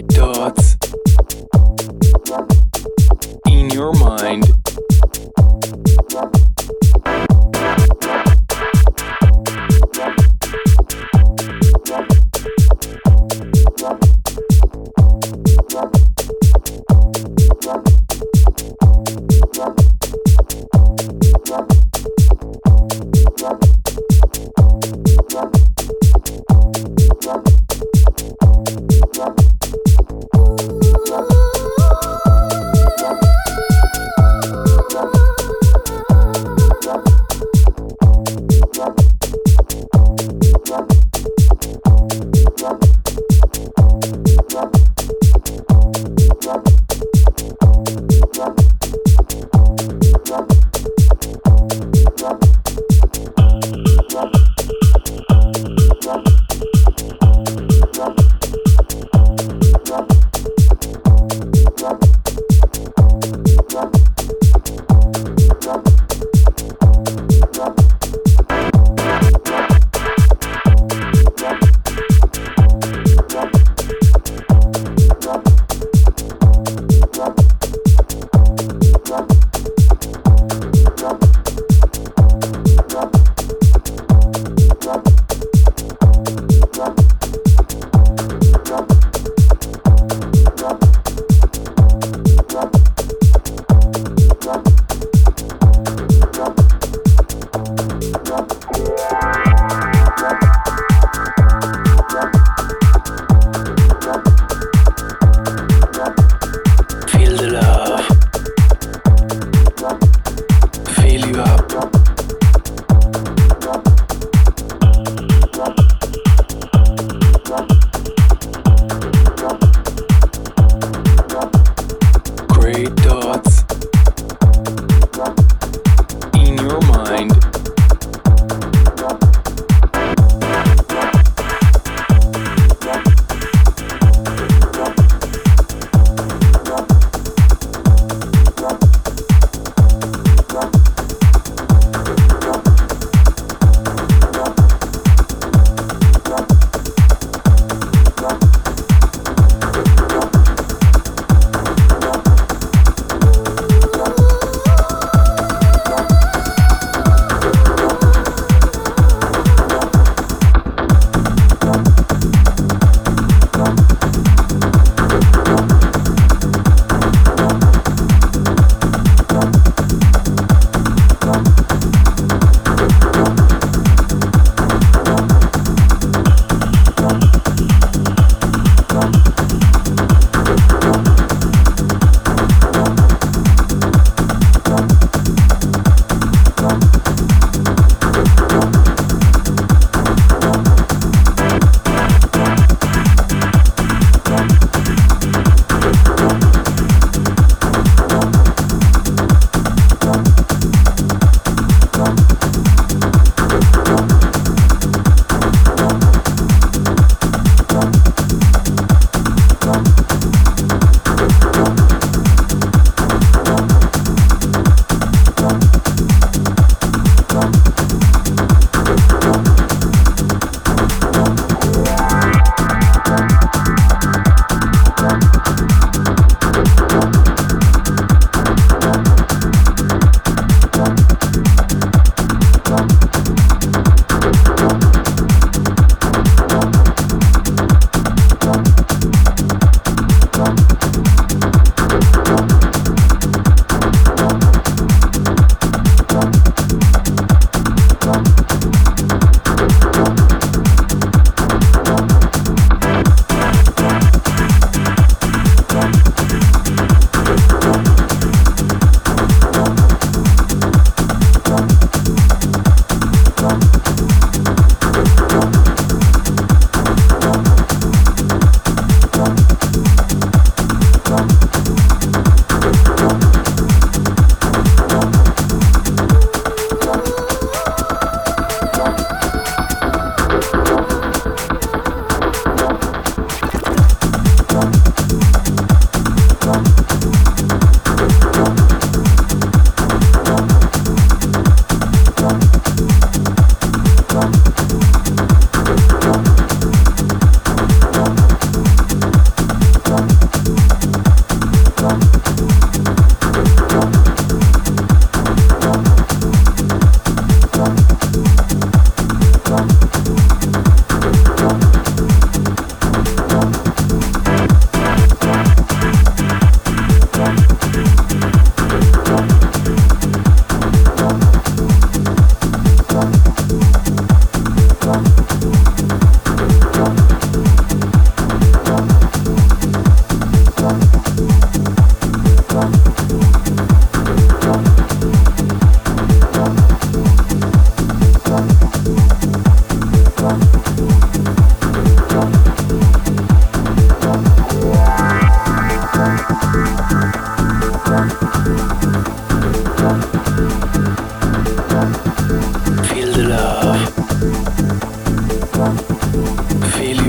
thoughts in your mind.